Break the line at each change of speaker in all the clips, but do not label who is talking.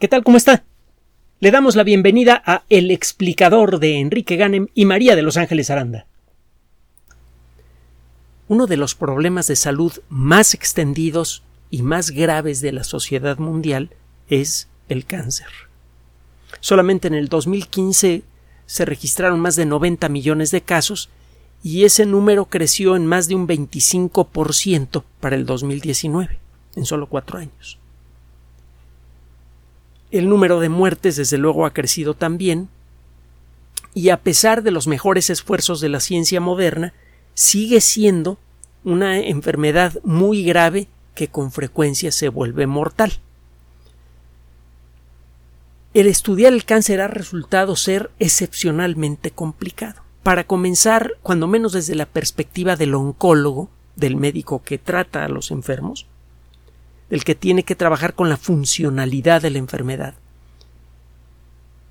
¿Qué tal? ¿Cómo está? Le damos la bienvenida a El explicador de Enrique Ganem y María de Los Ángeles Aranda. Uno de los problemas de salud más extendidos y más graves de la sociedad mundial es el cáncer. Solamente en el 2015 se registraron más de 90 millones de casos y ese número creció en más de un 25% para el 2019, en solo cuatro años. El número de muertes, desde luego, ha crecido también, y a pesar de los mejores esfuerzos de la ciencia moderna, sigue siendo una enfermedad muy grave que con frecuencia se vuelve mortal. El estudiar el cáncer ha resultado ser excepcionalmente complicado. Para comenzar, cuando menos desde la perspectiva del oncólogo, del médico que trata a los enfermos, el que tiene que trabajar con la funcionalidad de la enfermedad.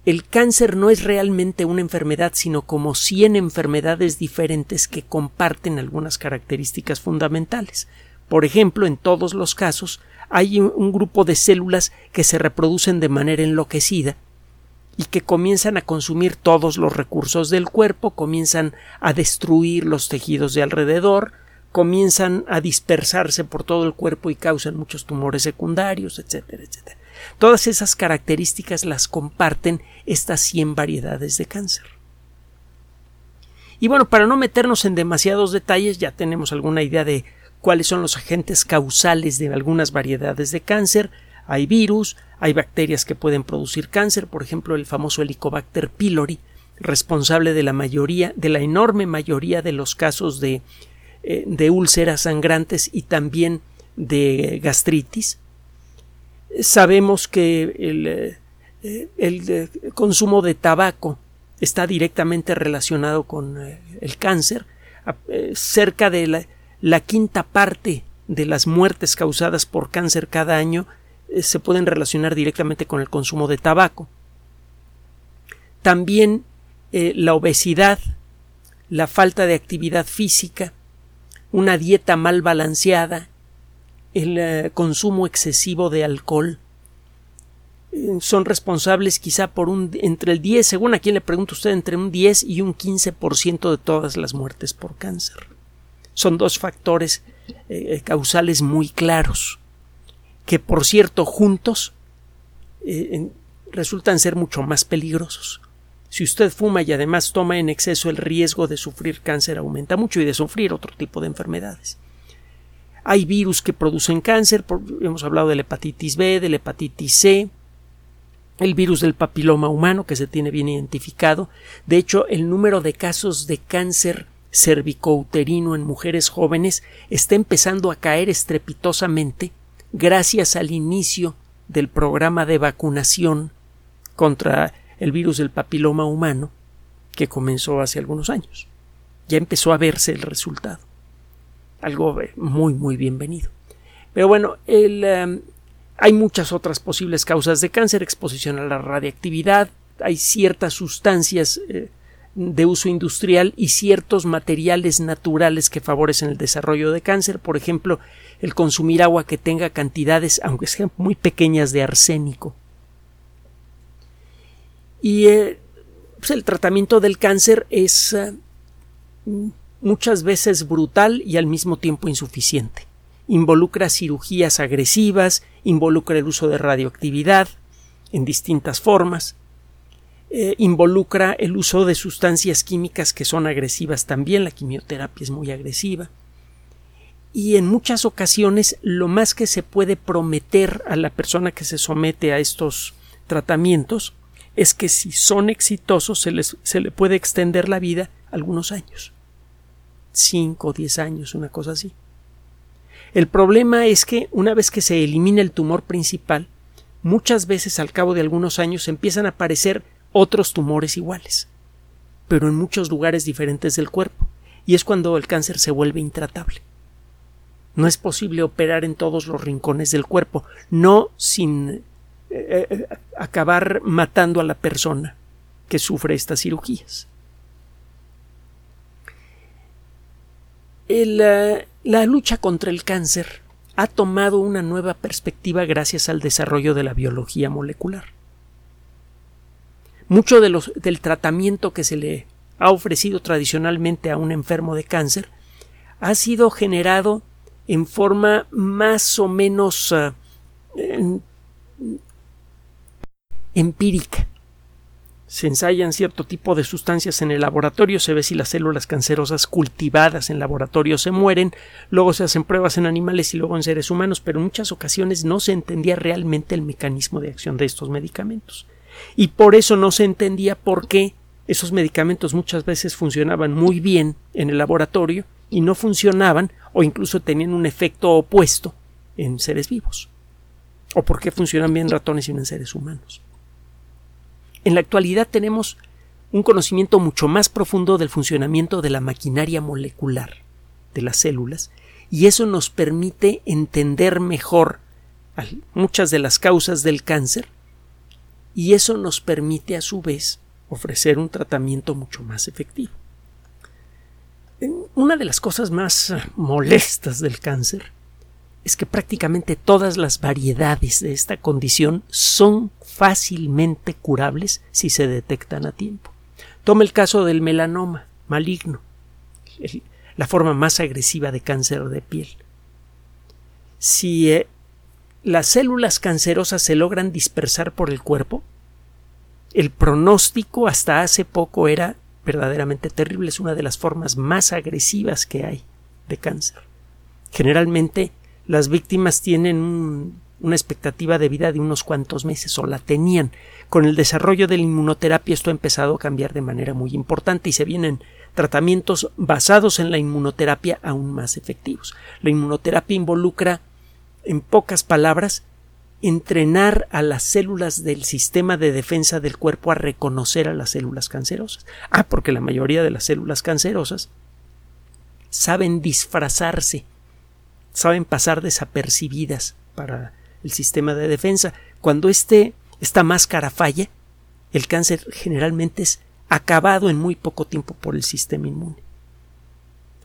El cáncer no es realmente una enfermedad, sino como 100 enfermedades diferentes que comparten algunas características fundamentales. Por ejemplo, en todos los casos hay un grupo de células que se reproducen de manera enloquecida y que comienzan a consumir todos los recursos del cuerpo, comienzan a destruir los tejidos de alrededor, comienzan a dispersarse por todo el cuerpo y causan muchos tumores secundarios, etcétera, etcétera. Todas esas características las comparten estas 100 variedades de cáncer. Y bueno, para no meternos en demasiados detalles, ya tenemos alguna idea de cuáles son los agentes causales de algunas variedades de cáncer. Hay virus, hay bacterias que pueden producir cáncer, por ejemplo, el famoso Helicobacter pylori, responsable de la mayoría, de la enorme mayoría de los casos de eh, de úlceras sangrantes y también de gastritis. Sabemos que el, eh, eh, consumo de tabaco está directamente relacionado con el cáncer. Cerca de la quinta parte de las muertes causadas por cáncer cada año se pueden relacionar directamente con el consumo de tabaco. También la obesidad, la falta de actividad física, una dieta mal balanceada, el eh, consumo excesivo de alcohol, eh, son responsables quizá por un entre el 10, según a quien le pregunto usted, entre un 10 y un 15% de todas las muertes por cáncer. Son dos factores eh, causales muy claros, que por cierto juntos resultan ser mucho más peligrosos. Si usted fuma y además toma en exceso, el riesgo de sufrir cáncer aumenta mucho y de sufrir otro tipo de enfermedades. Hay virus que producen cáncer, hemos hablado de la hepatitis B, de la hepatitis C, el virus del papiloma humano que se tiene bien identificado. De hecho, el número de casos de cáncer cervicouterino en mujeres jóvenes está empezando a caer estrepitosamente gracias al inicio del programa de vacunación contra el virus del papiloma humano que comenzó hace algunos años. Ya empezó a verse el resultado. Algo eh, muy, muy bienvenido. Pero bueno, em, hay muchas otras posibles causas de cáncer, exposición a la radiactividad, hay ciertas sustancias eh, de uso industrial y ciertos materiales naturales que favorecen el desarrollo de cáncer, por ejemplo, el consumir agua que tenga cantidades, aunque sean muy pequeñas, de arsénico y eh, pues, el tratamiento del cáncer es eh, muchas veces brutal y al mismo tiempo insuficiente. Involucra cirugías agresivas, involucra el uso de radioactividad en distintas formas, eh, involucra el uso de sustancias químicas que son agresivas también, la quimioterapia es muy agresiva, y en muchas ocasiones lo más que se puede prometer a la persona que se somete a estos tratamientos es que si son exitosos se, les, se le puede extender la vida algunos años. Cinco o diez años, una cosa así. El problema es que una vez que se elimina el tumor principal, muchas veces al cabo de algunos años empiezan a aparecer otros tumores iguales, pero en muchos lugares diferentes del cuerpo, y es cuando el cáncer se vuelve intratable. No es posible operar en todos los rincones del cuerpo, no sin eh, eh, acabar matando a la persona que sufre estas cirugías. Eh, la lucha contra el cáncer ha tomado una nueva perspectiva gracias al desarrollo de la biología molecular. Mucho de los, del tratamiento que se le ha ofrecido tradicionalmente a un enfermo de cáncer ha sido generado en forma más o menos empírica. Se ensayan cierto tipo de sustancias en el laboratorio, se ve si las células cancerosas cultivadas en laboratorio se mueren, luego se hacen pruebas en animales y luego en seres humanos, pero en muchas ocasiones no se entendía realmente el mecanismo de acción de estos medicamentos. Y por eso no se entendía por qué esos medicamentos muchas veces funcionaban muy bien en el laboratorio y no funcionaban o incluso tenían un efecto opuesto en seres vivos. O por qué funcionan bien ratones y no en seres humanos. En la actualidad tenemos un conocimiento mucho más profundo del funcionamiento de la maquinaria molecular de las células y eso nos permite entender mejor muchas de las causas del cáncer y eso nos permite a su vez ofrecer un tratamiento mucho más efectivo. Una de las cosas más molestas del cáncer es que prácticamente todas las variedades de esta condición son fácilmente curables si se detectan a tiempo. Toma el caso del melanoma maligno, la forma más agresiva de cáncer de piel. Si eh, las células cancerosas se logran dispersar por el cuerpo, el pronóstico hasta hace poco era verdaderamente terrible. Es una de las formas más agresivas que hay de cáncer. Generalmente las víctimas tienen una expectativa de vida de unos cuantos meses o la tenían. Con el desarrollo de la inmunoterapia esto ha empezado a cambiar de manera muy importante y se vienen tratamientos basados en la inmunoterapia aún más efectivos. La inmunoterapia involucra, en pocas palabras, entrenar a las células del sistema de defensa del cuerpo a reconocer a las células cancerosas. Ah, porque la mayoría de las células cancerosas saben disfrazarse saben pasar desapercibidas para el sistema de defensa. Cuando este, esta máscara falla, el cáncer generalmente es acabado en muy poco tiempo por el sistema inmune.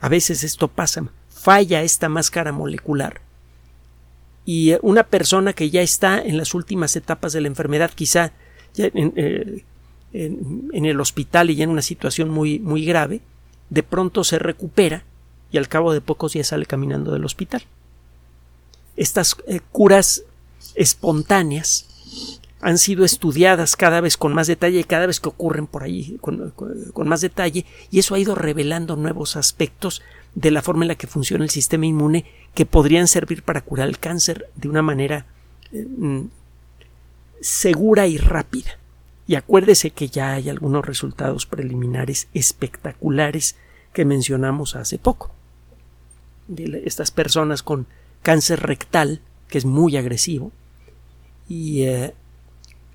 A veces esto pasa, falla esta máscara molecular y eh, una persona que ya está en las últimas etapas de la enfermedad, quizá eh, en, en, el hospital y ya en una situación muy, muy grave, de pronto se recupera y al cabo de pocos días sale caminando del hospital. Estas eh, curas espontáneas han sido estudiadas cada vez con más detalle y cada vez que ocurren por ahí con, más detalle y eso ha ido revelando nuevos aspectos de la forma en la que funciona el sistema inmune que podrían servir para curar el cáncer de una manera eh, mm, segura y rápida. Y acuérdese que ya hay algunos resultados preliminares espectaculares que mencionamos hace poco de estas personas con cáncer rectal, que es muy agresivo, y eh,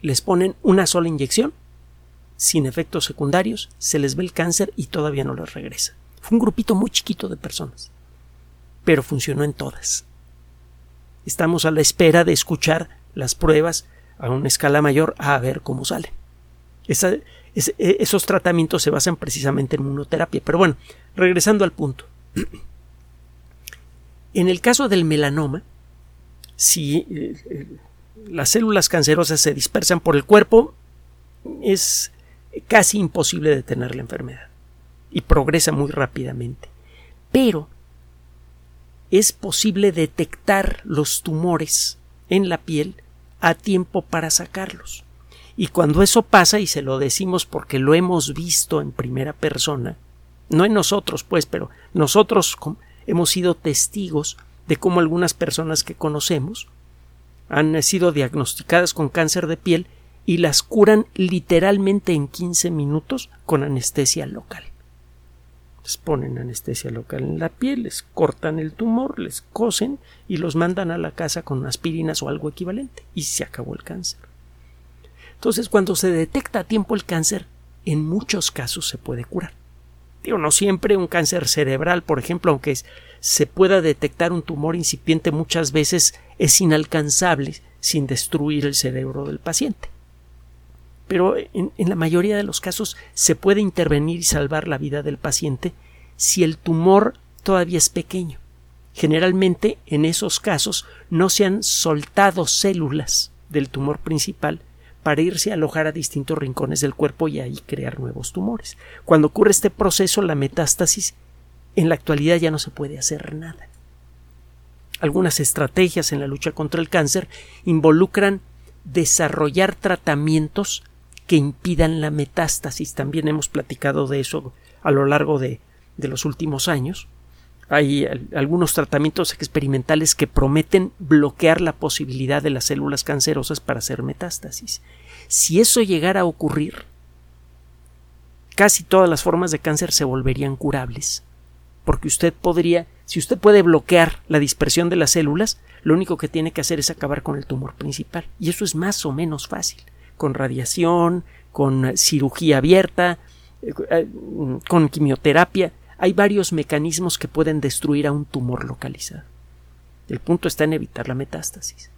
les ponen una sola inyección, sin efectos secundarios, se les ve el cáncer y todavía no les regresa. Fue un grupito muy chiquito de personas, pero funcionó en todas. Estamos a la espera de escuchar las pruebas a una escala mayor a ver cómo sale. E, esos tratamientos se basan precisamente en inmunoterapia. Pero bueno, regresando al punto. En el caso del melanoma, si eh, eh, las células cancerosas se dispersan por el cuerpo, es casi imposible detener la enfermedad y progresa muy rápidamente. Pero es posible detectar los tumores en la piel a tiempo para sacarlos. Y cuando eso pasa, y se lo decimos porque lo hemos visto en primera persona, no en nosotros, pues, pero nosotros hemos sido testigos de cómo algunas personas que conocemos han sido diagnosticadas con cáncer de piel y las curan literalmente en 15 minutos con anestesia local. Les ponen anestesia local en la piel, les cortan el tumor, les cosen y los mandan a la casa con aspirinas o algo equivalente y se acabó el cáncer. Entonces, cuando se detecta a tiempo el cáncer, en muchos casos se puede curar. Digo, no siempre un cáncer cerebral, por ejemplo, aunque se pueda detectar un tumor incipiente, muchas veces es inalcanzable sin destruir el cerebro del paciente. Pero en, en la mayoría de los casos se puede intervenir y salvar la vida del paciente si el tumor todavía es pequeño. generalmente en esos casos no se han soltado células del tumor principal para irse a alojar a distintos rincones del cuerpo y ahí crear nuevos tumores. Cuando ocurre este proceso, la metástasis, en la actualidad ya no se puede hacer nada. Algunas estrategias en la lucha contra el cáncer involucran desarrollar tratamientos que impidan la metástasis. También hemos platicado de eso a lo largo de, de los últimos años. Hay algunos tratamientos experimentales que prometen bloquear la posibilidad de las células cancerosas para hacer metástasis. Si eso llegara a ocurrir, casi todas las formas de cáncer se volverían curables. Porque usted podría, si usted puede bloquear la dispersión de las células, lo único que tiene que hacer es acabar con el tumor principal. Y eso es más o menos fácil. Con radiación, con cirugía abierta, eh, eh, con quimioterapia, hay varios mecanismos que pueden destruir a un tumor localizado. El punto está en evitar la metástasis.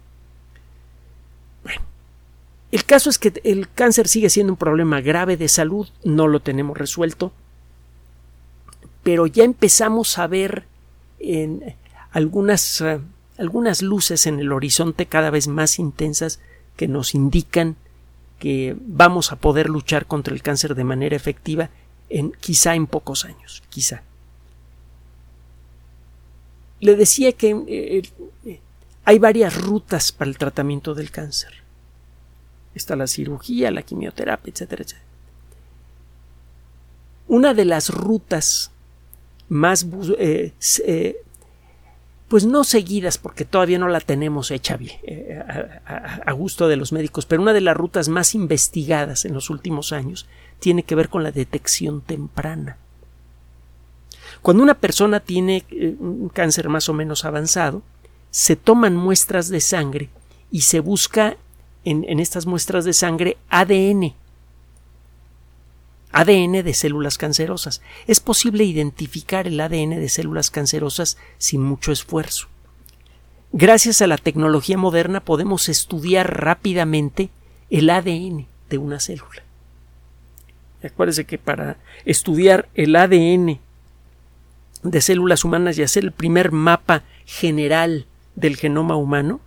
El caso es que el cáncer sigue siendo un problema grave de salud, no lo tenemos resuelto, pero ya empezamos a ver en algunas, eh, algunas luces en el horizonte cada vez más intensas que nos indican que vamos a poder luchar contra el cáncer de manera efectiva quizá en pocos años, quizá. Le decía que eh, eh, hay varias rutas para el tratamiento del cáncer. Está la cirugía, la quimioterapia, etcétera, etcétera. Una de las rutas más eh, pues no seguidas porque todavía no la tenemos hecha a, gusto de los médicos, pero una de las rutas más investigadas en los últimos años tiene que ver con la detección temprana. Cuando una persona tiene eh, un cáncer más o menos avanzado, se toman muestras de sangre y se busca en, en estas muestras de sangre ADN. ADN de células cancerosas. Es posible identificar el ADN de células cancerosas sin mucho esfuerzo. Gracias a la tecnología moderna podemos estudiar rápidamente el ADN de una célula. Acuérdese que para estudiar el ADN de células humanas y hacer el primer mapa general del genoma humano,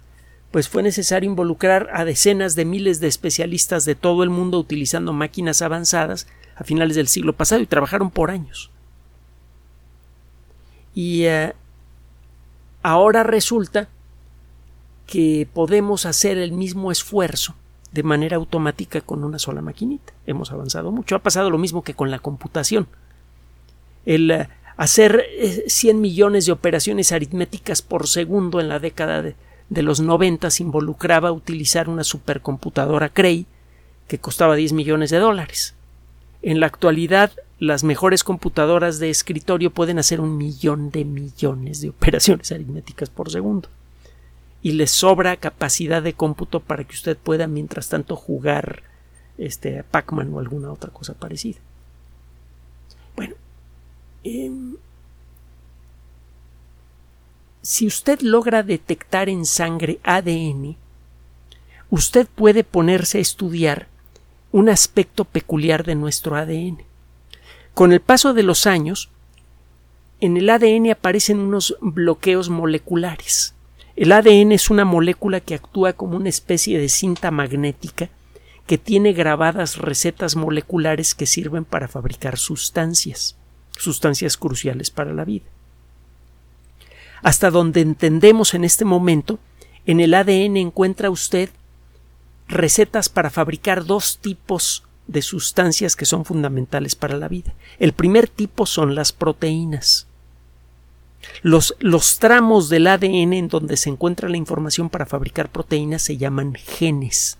pues fue necesario involucrar a decenas de miles de especialistas de todo el mundo utilizando máquinas avanzadas a finales del siglo pasado y trabajaron por años. Y eh, ahora resulta que podemos hacer el mismo esfuerzo de manera automática con una sola maquinita. Hemos avanzado mucho. Ha pasado lo mismo que con la computación. El eh, hacer 100 eh, millones de operaciones aritméticas por segundo en la década de, los 90 involucraba utilizar una supercomputadora Cray que costaba 10 millones de dólares. En la actualidad, las mejores computadoras de escritorio pueden hacer un millón de millones de operaciones aritméticas por segundo y le sobra capacidad de cómputo para que usted pueda mientras tanto jugar este Pac-Man o alguna otra cosa parecida. Bueno, em, si usted logra detectar en sangre ADN, usted puede ponerse a estudiar un aspecto peculiar de nuestro ADN. Con el paso de los años, en el ADN aparecen unos bloqueos moleculares el ADN es una molécula que actúa como una especie de cinta magnética que tiene grabadas recetas moleculares que sirven para fabricar sustancias, sustancias cruciales para la vida. Hasta donde entendemos en este momento, en el ADN encuentra usted recetas para fabricar dos tipos de sustancias que son fundamentales para la vida. El primer tipo son las proteínas. Los, los, tramos del ADN en donde se encuentra la información para fabricar proteínas se llaman genes.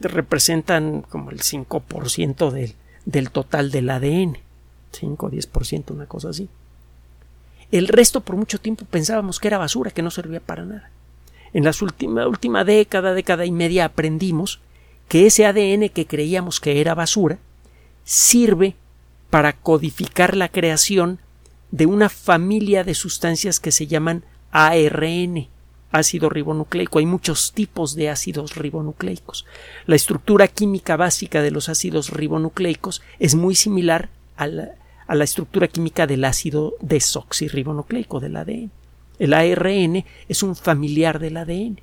Representan como el 5% del, del total del ADN. 5 o 10%, una cosa así. El resto por mucho tiempo pensábamos que era basura, que no servía para nada. En la última, última década, década y media aprendimos que ese ADN que creíamos que era basura sirve para codificar la creación de una familia de sustancias que se llaman ARN, ácido ribonucleico. Hay muchos tipos de ácidos ribonucleicos. La estructura química básica de los ácidos ribonucleicos es muy similar a la estructura química del ácido desoxirribonucleico del ADN. El ARN es un familiar del ADN.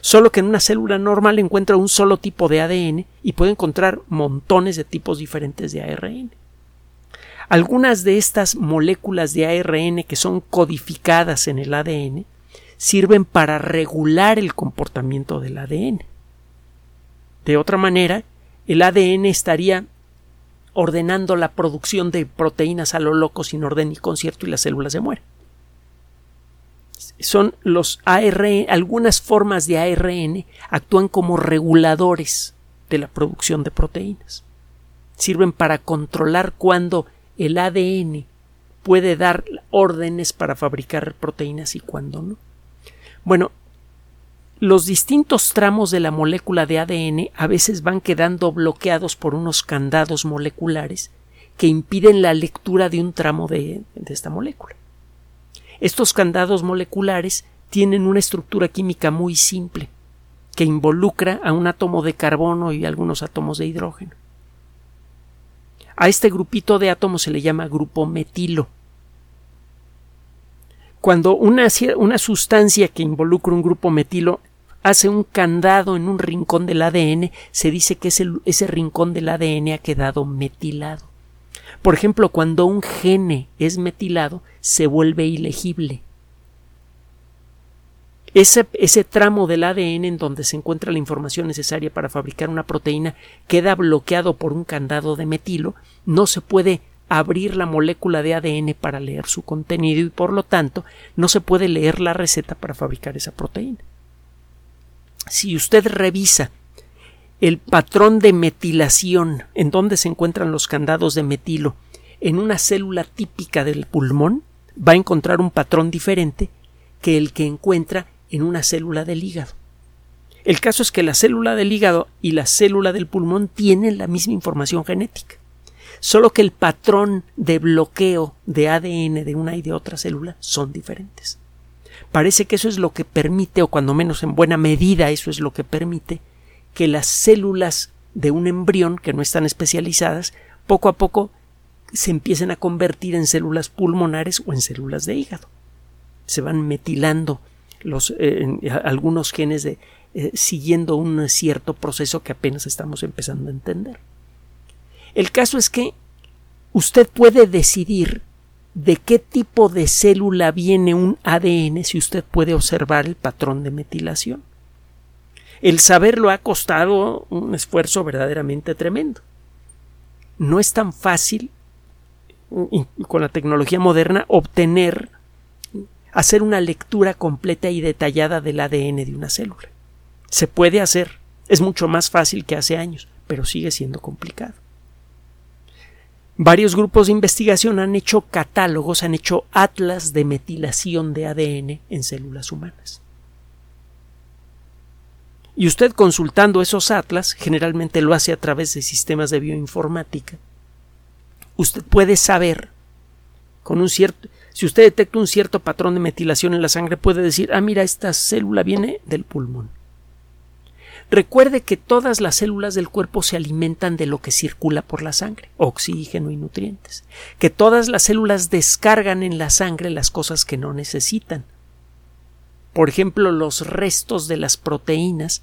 Solo que en una célula normal encuentra un solo tipo de ADN y puede encontrar montones de tipos diferentes de ARN. Algunas de estas moléculas de ARN que son codificadas en el ADN sirven para regular el comportamiento del ADN. De otra manera, el ADN estaría ordenando la producción de proteínas a lo loco sin orden y concierto y las células se mueren. Son los ARN, algunas formas de ARN actúan como reguladores de la producción de proteínas. Sirven para controlar cuándo el ADN puede dar órdenes para fabricar proteínas y cuándo no. Bueno, los distintos tramos de la molécula de ADN a veces van quedando bloqueados por unos candados moleculares que impiden la lectura de un tramo de, esta molécula. Estos candados moleculares tienen una estructura química muy simple, que involucra a un átomo de carbono y algunos átomos de hidrógeno. A este grupito de átomos se le llama grupo metilo. Cuando una, una sustancia que involucra un grupo metilo hace un candado en un rincón del ADN, se dice que ese, ese rincón del ADN ha quedado metilado. Por ejemplo, cuando un gene es metilado, se vuelve ilegible. Ese, ese, tramo del ADN en donde se encuentra la información necesaria para fabricar una proteína queda bloqueado por un candado de metilo, no se puede abrir la molécula de ADN para leer su contenido y por lo tanto no se puede leer la receta para fabricar esa proteína. Si usted revisa el patrón de metilación en donde se encuentran los candados de metilo en una célula típica del pulmón, va a encontrar un patrón diferente que el que encuentra en una célula del hígado. El caso es que la célula del hígado y la célula del pulmón tienen la misma información genética solo que el patrón de bloqueo de ADN de una y de otra célula son diferentes. Parece que eso es lo que permite, o cuando menos en buena medida eso es lo que permite, que las células de un embrión que no están especializadas poco a poco se empiecen a convertir en células pulmonares o en células de hígado. Se van metilando los, eh, algunos genes eh, siguiendo un cierto proceso que apenas estamos empezando a entender. El caso es que usted puede decidir de qué tipo de célula viene un ADN si usted puede observar el patrón de metilación. El saberlo ha costado un esfuerzo verdaderamente tremendo. No es tan fácil con la tecnología moderna obtener hacer una lectura completa y detallada del ADN de una célula. Se puede hacer, es mucho más fácil que hace años, pero sigue siendo complicado. Varios grupos de investigación han hecho catálogos, han hecho atlas de metilación de ADN en células humanas. Y usted consultando esos atlas, generalmente lo hace a través de sistemas de bioinformática, usted puede saber con un cierto si usted detecta un cierto patrón de metilación en la sangre, puede decir, ah, mira, esta célula viene del pulmón. Recuerde que todas las células del cuerpo se alimentan de lo que circula por la sangre, oxígeno y nutrientes, que todas las células descargan en la sangre las cosas que no necesitan. Por ejemplo, los restos de las proteínas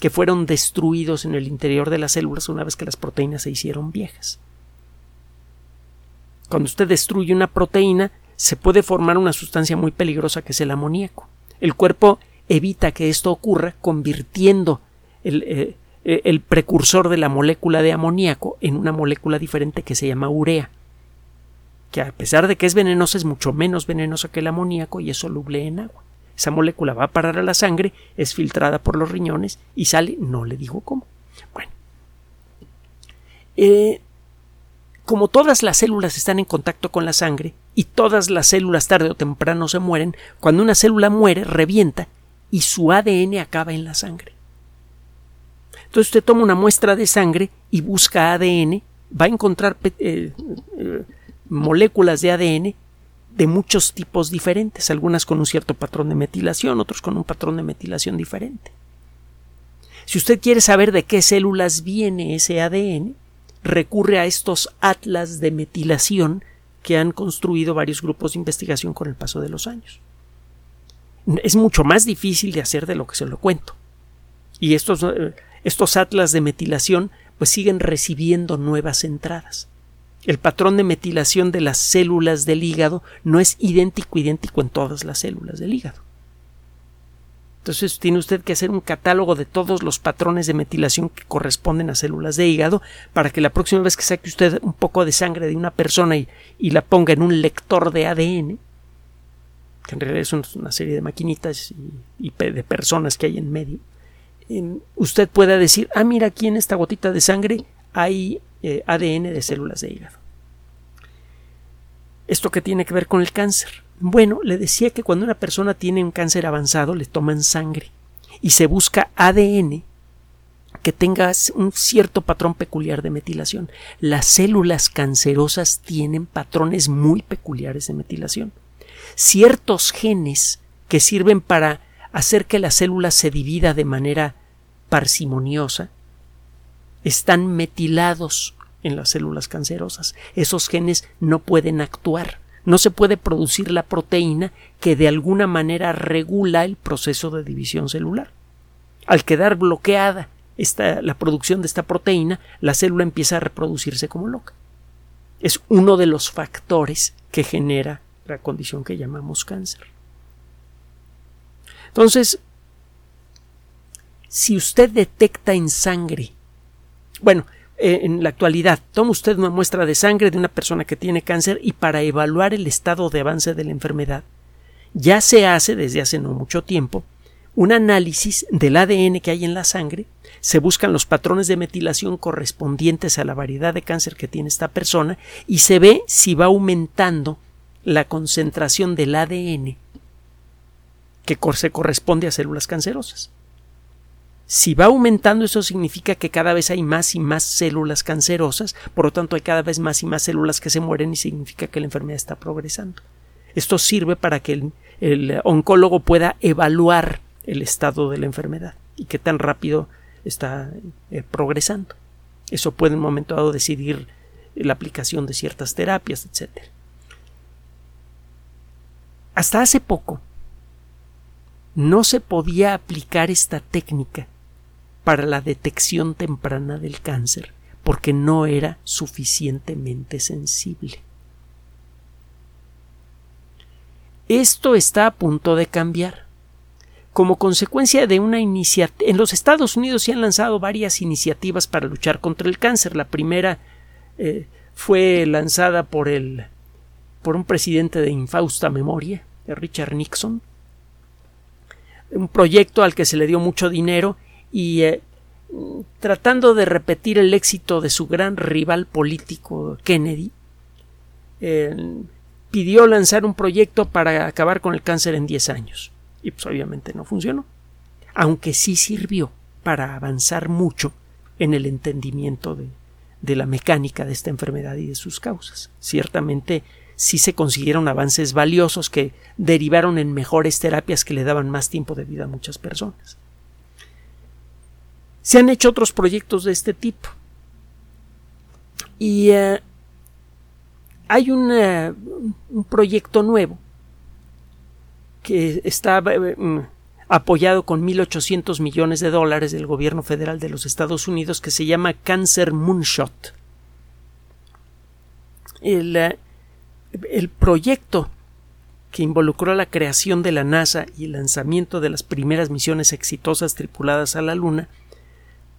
que fueron destruidos en el interior de las células una vez que las proteínas se hicieron viejas. Cuando usted destruye una proteína, se puede formar una sustancia muy peligrosa que es el amoníaco. El cuerpo evita que esto ocurra convirtiendo eh, eh, el, precursor de la molécula de amoníaco en una molécula diferente que se llama urea, que a pesar de que es venenosa es mucho menos venenosa que el amoníaco y es soluble en agua. Esa molécula va a parar a la sangre, es filtrada por los riñones y sale, no le digo cómo. Bueno, eh, como todas las células están en contacto con la sangre y todas las células tarde o temprano se mueren, cuando una célula muere, revienta y su ADN acaba en la sangre. Entonces usted toma una muestra de sangre y busca ADN, va a encontrar eh, eh, moléculas de ADN de muchos tipos diferentes, algunas con un cierto patrón de metilación, otros con un patrón de metilación diferente. Si usted quiere saber de qué células viene ese ADN, recurre a estos atlas de metilación que han construido varios grupos de investigación con el paso de los años. Es mucho más difícil de hacer de lo que se lo cuento. Y estos, eh, estos atlas de metilación pues siguen recibiendo nuevas entradas. El patrón de metilación de las células del hígado no es idéntico idéntico en todas las células del hígado. Entonces tiene usted que hacer un catálogo de todos los patrones de metilación que corresponden a células de hígado para que la próxima vez que saque usted un poco de sangre de una persona y, la ponga en un lector de ADN, que en realidad es una serie de maquinitas y, de personas que hay en medio, usted pueda decir, ah, mira, aquí en esta gotita de sangre hay eh, ADN de células de hígado. ¿Esto qué tiene que ver con el cáncer? Bueno, le decía que cuando una persona tiene un cáncer avanzado le toman sangre y se busca ADN que tenga un cierto patrón peculiar de metilación. Las células cancerosas tienen patrones muy peculiares de metilación. Ciertos genes que sirven para hacer que la célula se divida de manera parsimoniosa están metilados en las células cancerosas. Esos genes no pueden actuar no se puede producir la proteína que de alguna manera regula el proceso de división celular. Al quedar bloqueada esta, la producción de esta proteína, la célula empieza a reproducirse como loca. Es uno de los factores que genera la condición que llamamos cáncer. Entonces, si usted detecta en sangre, bueno, eh, en la actualidad, toma usted una muestra de sangre de una persona que tiene cáncer y para evaluar el estado de avance de la enfermedad, ya se hace desde hace no mucho tiempo un análisis del ADN que hay en la sangre, se buscan los patrones de metilación correspondientes a la variedad de cáncer que tiene esta persona y se ve si va aumentando la concentración del ADN que se corresponde a células cancerosas. Si va aumentando, eso significa que cada vez hay más y más células cancerosas, por lo tanto hay cada vez más y más células que se mueren y significa que la enfermedad está progresando. Esto sirve para que el, oncólogo pueda evaluar el estado de la enfermedad y qué tan rápido está eh, progresando. Eso puede en un momento dado decidir la aplicación de ciertas terapias, etc. Hasta hace poco no se podía aplicar esta técnica para la detección temprana del cáncer porque no era suficientemente sensible. Esto está a punto de cambiar. Como consecuencia de una iniciativa, en los Estados Unidos se han lanzado varias iniciativas para luchar contra el cáncer. La primera eh, fue lanzada por el por un presidente de infausta memoria, Richard Nixon, un proyecto al que se le dio mucho dinero y eh, tratando de repetir el éxito de su gran rival político Kennedy, eh, pidió lanzar un proyecto para acabar con el cáncer en 10 años. Y pues obviamente no funcionó. Aunque sí sirvió para avanzar mucho en el entendimiento de, de la mecánica de esta enfermedad y de sus causas. Ciertamente sí se consiguieron avances valiosos que derivaron en mejores terapias que le daban más tiempo de vida a muchas personas. Se han hecho otros proyectos de este tipo. Y eh, hay un proyecto nuevo que está eh, mm, apoyado con 1.800 millones de dólares del gobierno federal de los Estados Unidos que se llama Cancer Moonshot. El, eh, el proyecto que involucró la creación de la NASA y el lanzamiento de las primeras misiones exitosas tripuladas a la Luna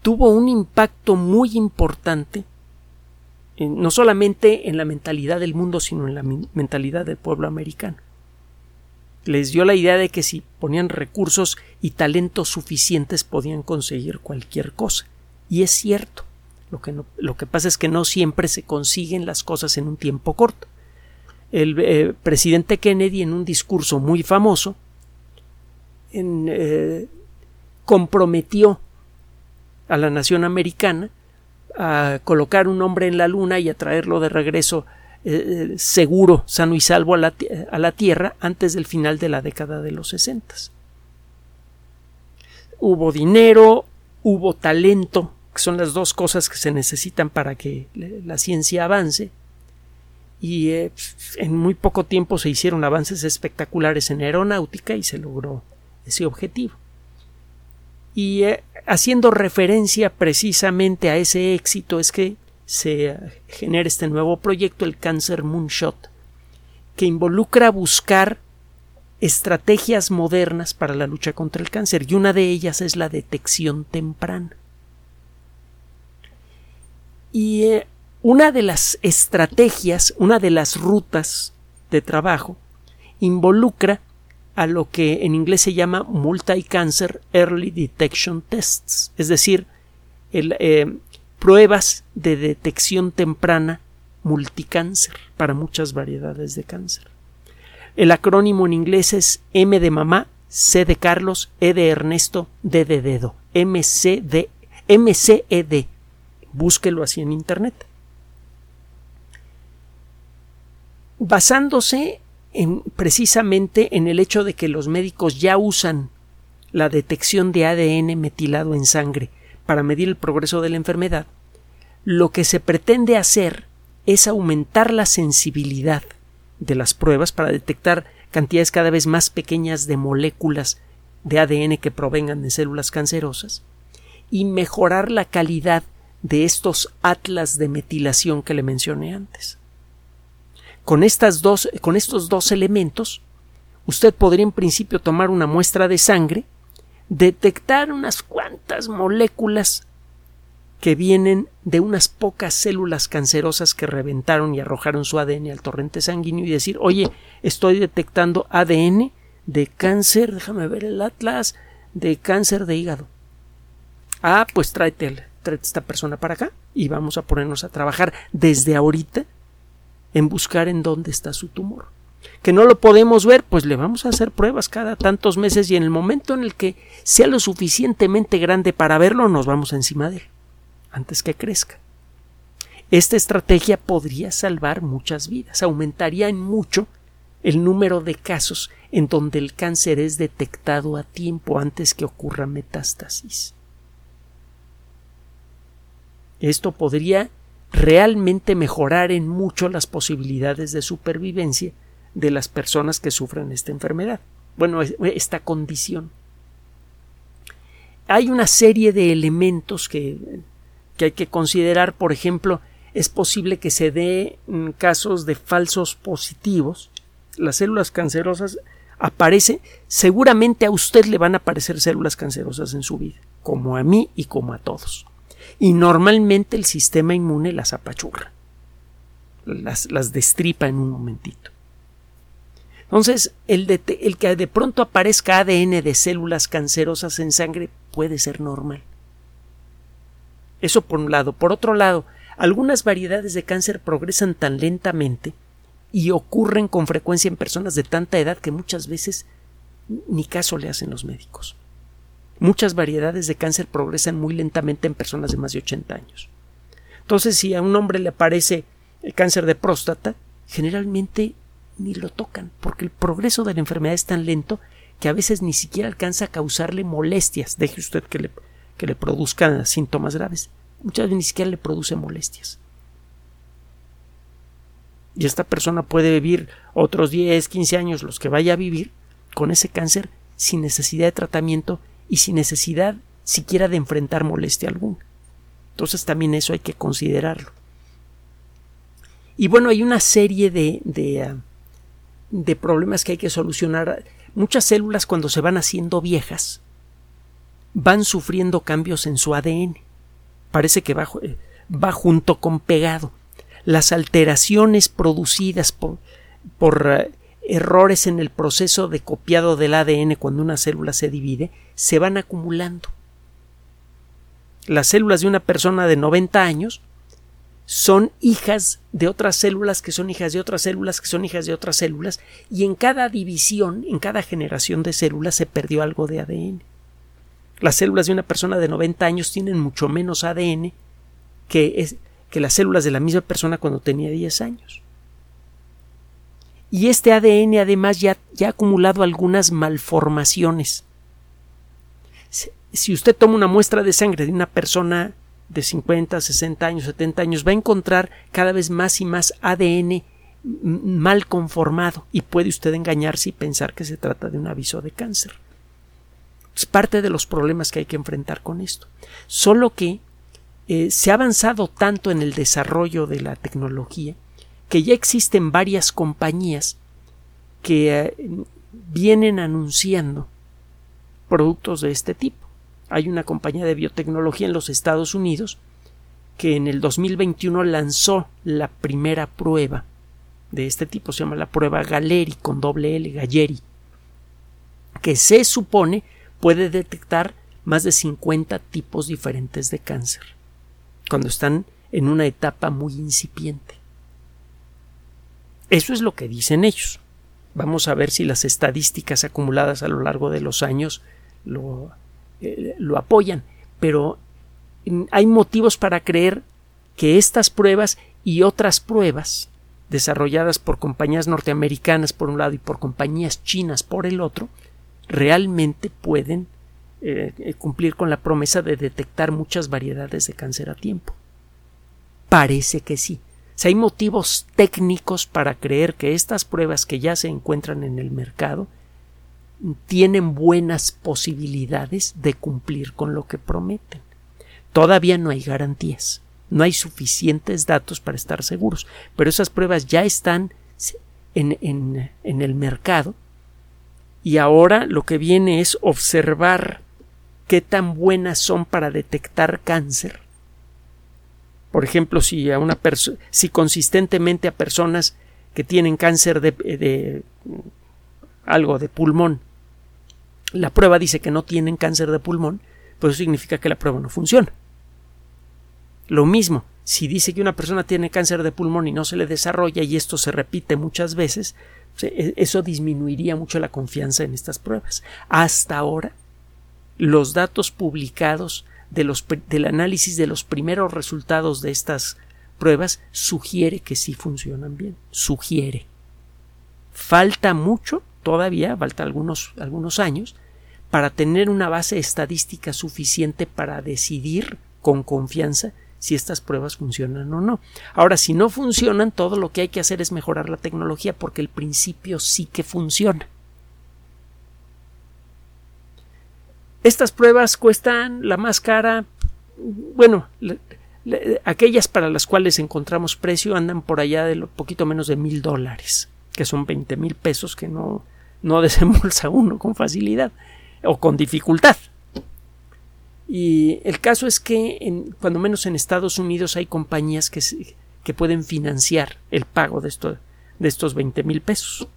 tuvo un impacto muy importante no solamente en la mentalidad del mundo, sino en la mentalidad del pueblo americano. Les dio la idea de que si ponían recursos y talentos suficientes podían conseguir cualquier cosa. Y es cierto. Lo que, lo que pasa es que no siempre se consiguen las cosas en un tiempo corto. El eh, presidente Kennedy, en un discurso muy famoso, eh, comprometió a la nación americana a colocar un hombre en la luna y a traerlo de regreso eh, eh, seguro, sano y salvo a la, a la, Tierra antes del final de la década de los sesentas. Hubo dinero, hubo talento, que son las dos cosas que se necesitan para que la ciencia avance, y eh, en muy poco tiempo se hicieron avances espectaculares en aeronáutica y se logró ese objetivo. Y eh, haciendo referencia precisamente a ese éxito es que se genera este nuevo proyecto, el Cancer Moonshot, que involucra buscar estrategias modernas para la lucha contra el cáncer y una de ellas es la detección temprana. Y eh, una de las estrategias, una de las rutas de trabajo involucra a lo que en inglés se llama Multi-Cancer Early Detection Tests, es decir, eh, pruebas de detección temprana multicáncer para muchas variedades de cáncer. El acrónimo en inglés es M de mamá, C de Carlos, E de Ernesto, D de dedo, MCD, MCED. Búsquelo así en Internet. Basándose precisamente en el hecho de que los médicos ya usan la detección de ADN metilado en sangre para medir el progreso de la enfermedad, lo que se pretende hacer es aumentar la sensibilidad de las pruebas para detectar cantidades cada vez más pequeñas de moléculas de ADN que provengan de células cancerosas y mejorar la calidad de estos atlas de metilación que le mencioné antes. Con, estas dos, con estos dos elementos, usted podría en principio tomar una muestra de sangre, detectar unas cuantas moléculas que vienen de unas pocas células cancerosas que reventaron y arrojaron su ADN al torrente sanguíneo y decir, oye, estoy detectando ADN de cáncer, déjame ver el atlas, de cáncer de hígado. Ah, pues tráete, tráete esta persona para acá y vamos a ponernos a trabajar desde ahorita en buscar en dónde está su tumor. Que no lo podemos ver, pues le vamos a hacer pruebas cada tantos meses y en el momento en el que sea lo suficientemente grande para verlo, nos vamos encima de él, antes que crezca. Esta estrategia podría salvar muchas vidas, aumentaría en mucho el número de casos en donde el cáncer es detectado a tiempo antes que ocurra metástasis. Esto podría realmente mejorar en mucho las posibilidades de supervivencia de las personas que sufren esta enfermedad. Bueno, esta condición. Hay una serie de elementos que, que hay que considerar. Por ejemplo, es posible que se dé casos de falsos positivos. Las células cancerosas aparecen, seguramente a usted le van a aparecer células cancerosas en su vida, como a mí y como a todos y normalmente el sistema inmune las apachurra, las, las destripa en un momentito. Entonces, el, el que de pronto aparezca ADN de células cancerosas en sangre puede ser normal. Eso por un lado. Por otro lado, algunas variedades de cáncer progresan tan lentamente y ocurren con frecuencia en personas de tanta edad que muchas veces ni caso le hacen los médicos. Muchas variedades de cáncer progresan muy lentamente en personas de más de 80 años. Entonces, si a un hombre le aparece el cáncer de próstata, generalmente ni lo tocan, porque el progreso de la enfermedad es tan lento que a veces ni siquiera alcanza a causarle molestias. Deje usted que le, que le produzcan síntomas graves. Muchas veces ni siquiera le produce molestias. Y esta persona puede vivir otros 10, 15 años, los que vaya a vivir, con ese cáncer sin necesidad de tratamiento y sin necesidad siquiera de enfrentar molestia alguna. Entonces también eso hay que considerarlo. Y bueno, hay una serie de, de, ah, de problemas que hay que solucionar. Muchas células cuando se van haciendo viejas van sufriendo cambios en su ADN. Parece que va, eh, va junto con pegado. Las alteraciones producidas por, por ah, errores en el proceso de copiado del ADN cuando una célula se divide se van acumulando. Las células de una persona de 90 años son hijas de otras células que son hijas de otras células que son hijas de otras células y en cada división, en cada generación de células se perdió algo de ADN. Las células de una persona de 90 años tienen mucho menos ADN que, que las células de la misma persona cuando tenía 10 años. Y este ADN además ya, ya ha acumulado algunas malformaciones. Si usted toma una muestra de sangre de una persona de 50, 60 años, 70 años, va a encontrar cada vez más y más ADN mal conformado y puede usted engañarse y pensar que se trata de un aviso de cáncer. Es parte de los problemas que hay que enfrentar con esto. Solo que eh, se ha avanzado tanto en el desarrollo de la tecnología que ya existen varias compañías que eh, vienen anunciando productos de este tipo. Hay una compañía de biotecnología en los Estados Unidos que en el 2021 lanzó la primera prueba de este tipo, se llama la prueba Galeri con doble L, Galleri, que se supone puede detectar más de 50 tipos diferentes de cáncer cuando están en una etapa muy incipiente. Eso es lo que dicen ellos. Vamos a ver si las estadísticas acumuladas a lo largo de los años lo, eh, lo apoyan, pero mm, hay motivos para creer que estas pruebas y otras pruebas desarrolladas por compañías norteamericanas por un lado y por compañías chinas por el otro, realmente pueden eh, cumplir con la promesa de detectar muchas variedades de cáncer a tiempo. Parece que sí. Si hay motivos técnicos para creer que estas pruebas que ya se encuentran en el mercado tienen buenas posibilidades de cumplir con lo que prometen. Todavía no hay garantías, no hay suficientes datos para estar seguros, pero esas pruebas ya están en, en el mercado y ahora lo que viene es observar qué tan buenas son para detectar cáncer. Por ejemplo, si a una si consistentemente a personas que tienen cáncer de, de algo de pulmón, la prueba dice que no tienen cáncer de pulmón, pues eso significa que la prueba no funciona. Lo mismo, si dice que una persona tiene cáncer de pulmón y no se le desarrolla y esto se repite muchas veces, e, eso disminuiría mucho la confianza en estas pruebas. Hasta ahora, los datos publicados del análisis de los primeros resultados de estas pruebas sugiere que sí funcionan bien. Sugiere. Falta mucho, todavía, falta algunos, algunos años, para tener una base estadística suficiente para decidir con confianza si estas pruebas funcionan o no. Ahora, si no funcionan, todo lo que hay que hacer es mejorar la tecnología porque el principio sí que funciona. Estas pruebas cuestan la más cara, bueno, aquellas para las cuales encontramos precio andan por allá de lo poquito menos de mil dólares, que son veinte mil pesos que no, no desembolsa uno con facilidad o con dificultad. Y el caso es que, en, cuando menos en Estados Unidos, hay compañías que, que pueden financiar el pago de, esto, de estos 20 mil pesos.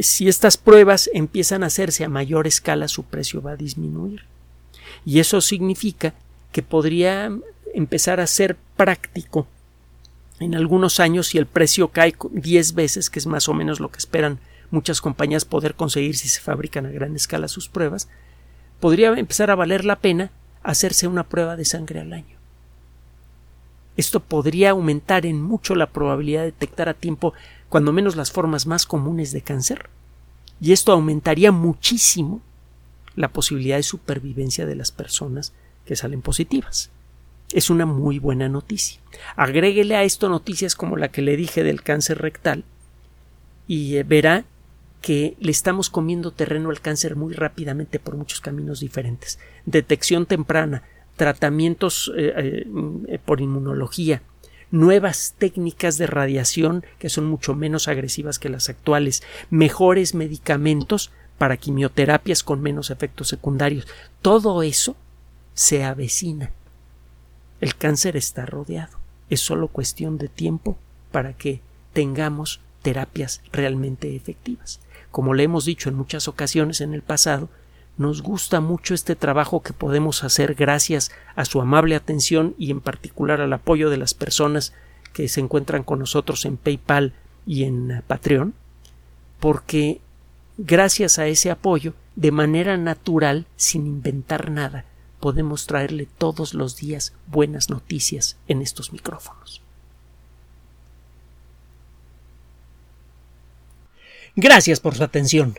Si estas pruebas empiezan a hacerse a mayor escala, su precio va a disminuir. Y eso significa que podría empezar a ser práctico en algunos años si el precio cae 10 veces, que es más o menos lo que esperan muchas compañías poder conseguir si se fabrican a gran escala sus pruebas, podría empezar a valer la pena hacerse una prueba de sangre al año. Esto podría aumentar en mucho la probabilidad de detectar a tiempo cuando menos las formas más comunes de cáncer, y esto aumentaría muchísimo la posibilidad de supervivencia de las personas que salen positivas. Es una muy buena noticia. Agréguele a esto noticias como la que le dije del cáncer rectal y eh, verá que le estamos comiendo terreno al cáncer muy rápidamente por muchos caminos diferentes. Detección temprana, tratamientos eh, eh, por inmunología, nuevas técnicas de radiación que son mucho menos agresivas que las actuales, mejores medicamentos para quimioterapias con menos efectos secundarios. Todo eso se avecina. El cáncer está rodeado. Es solo cuestión de tiempo para que tengamos terapias realmente efectivas. Como le hemos dicho en muchas ocasiones en el pasado, nos gusta mucho este trabajo que podemos hacer gracias a su amable atención y en particular al apoyo de las personas que se encuentran con nosotros en PayPal y en Patreon, porque gracias a ese apoyo, de manera natural, sin inventar nada, podemos traerle todos los días buenas noticias en estos micrófonos. Gracias por su atención.